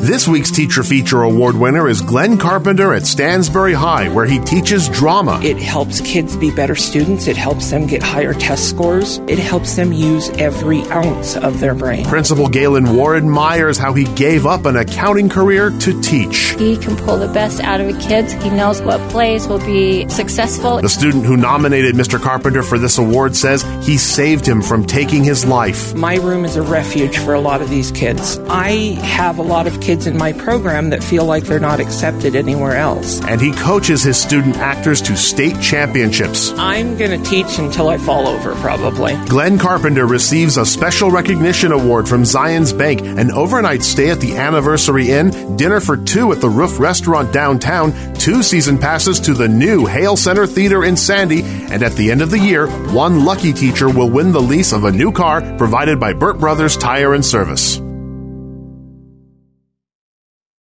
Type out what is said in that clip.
This week's Teacher Feature Award winner is Glenn Carpenter at Stansbury High, where he teaches drama. It helps kids be better students. It helps them get higher test scores. It helps them use every ounce of their brain. Principal Galen Warren admires how he gave up an accounting career to teach. He can pull the best out of the kids. He knows what plays will be successful. The student who nominated Mr. Carpenter for this award says he saved him from taking his life. My room is a refuge for a lot of these kids. I have a lot of kids in my program that feel like they're not accepted anywhere else. And he coaches his student actors to state championships. I'm going to teach until I fall over, probably. Glenn Carpenter receives a special recognition award from Zions Bank, an overnight stay at the Anniversary Inn, dinner for two at the Roof Restaurant downtown, two season passes to the new Hale Center Theater in Sandy, and at the end of the year, one lucky teacher will win the lease of a new car provided by Burt Brothers Tire and Service.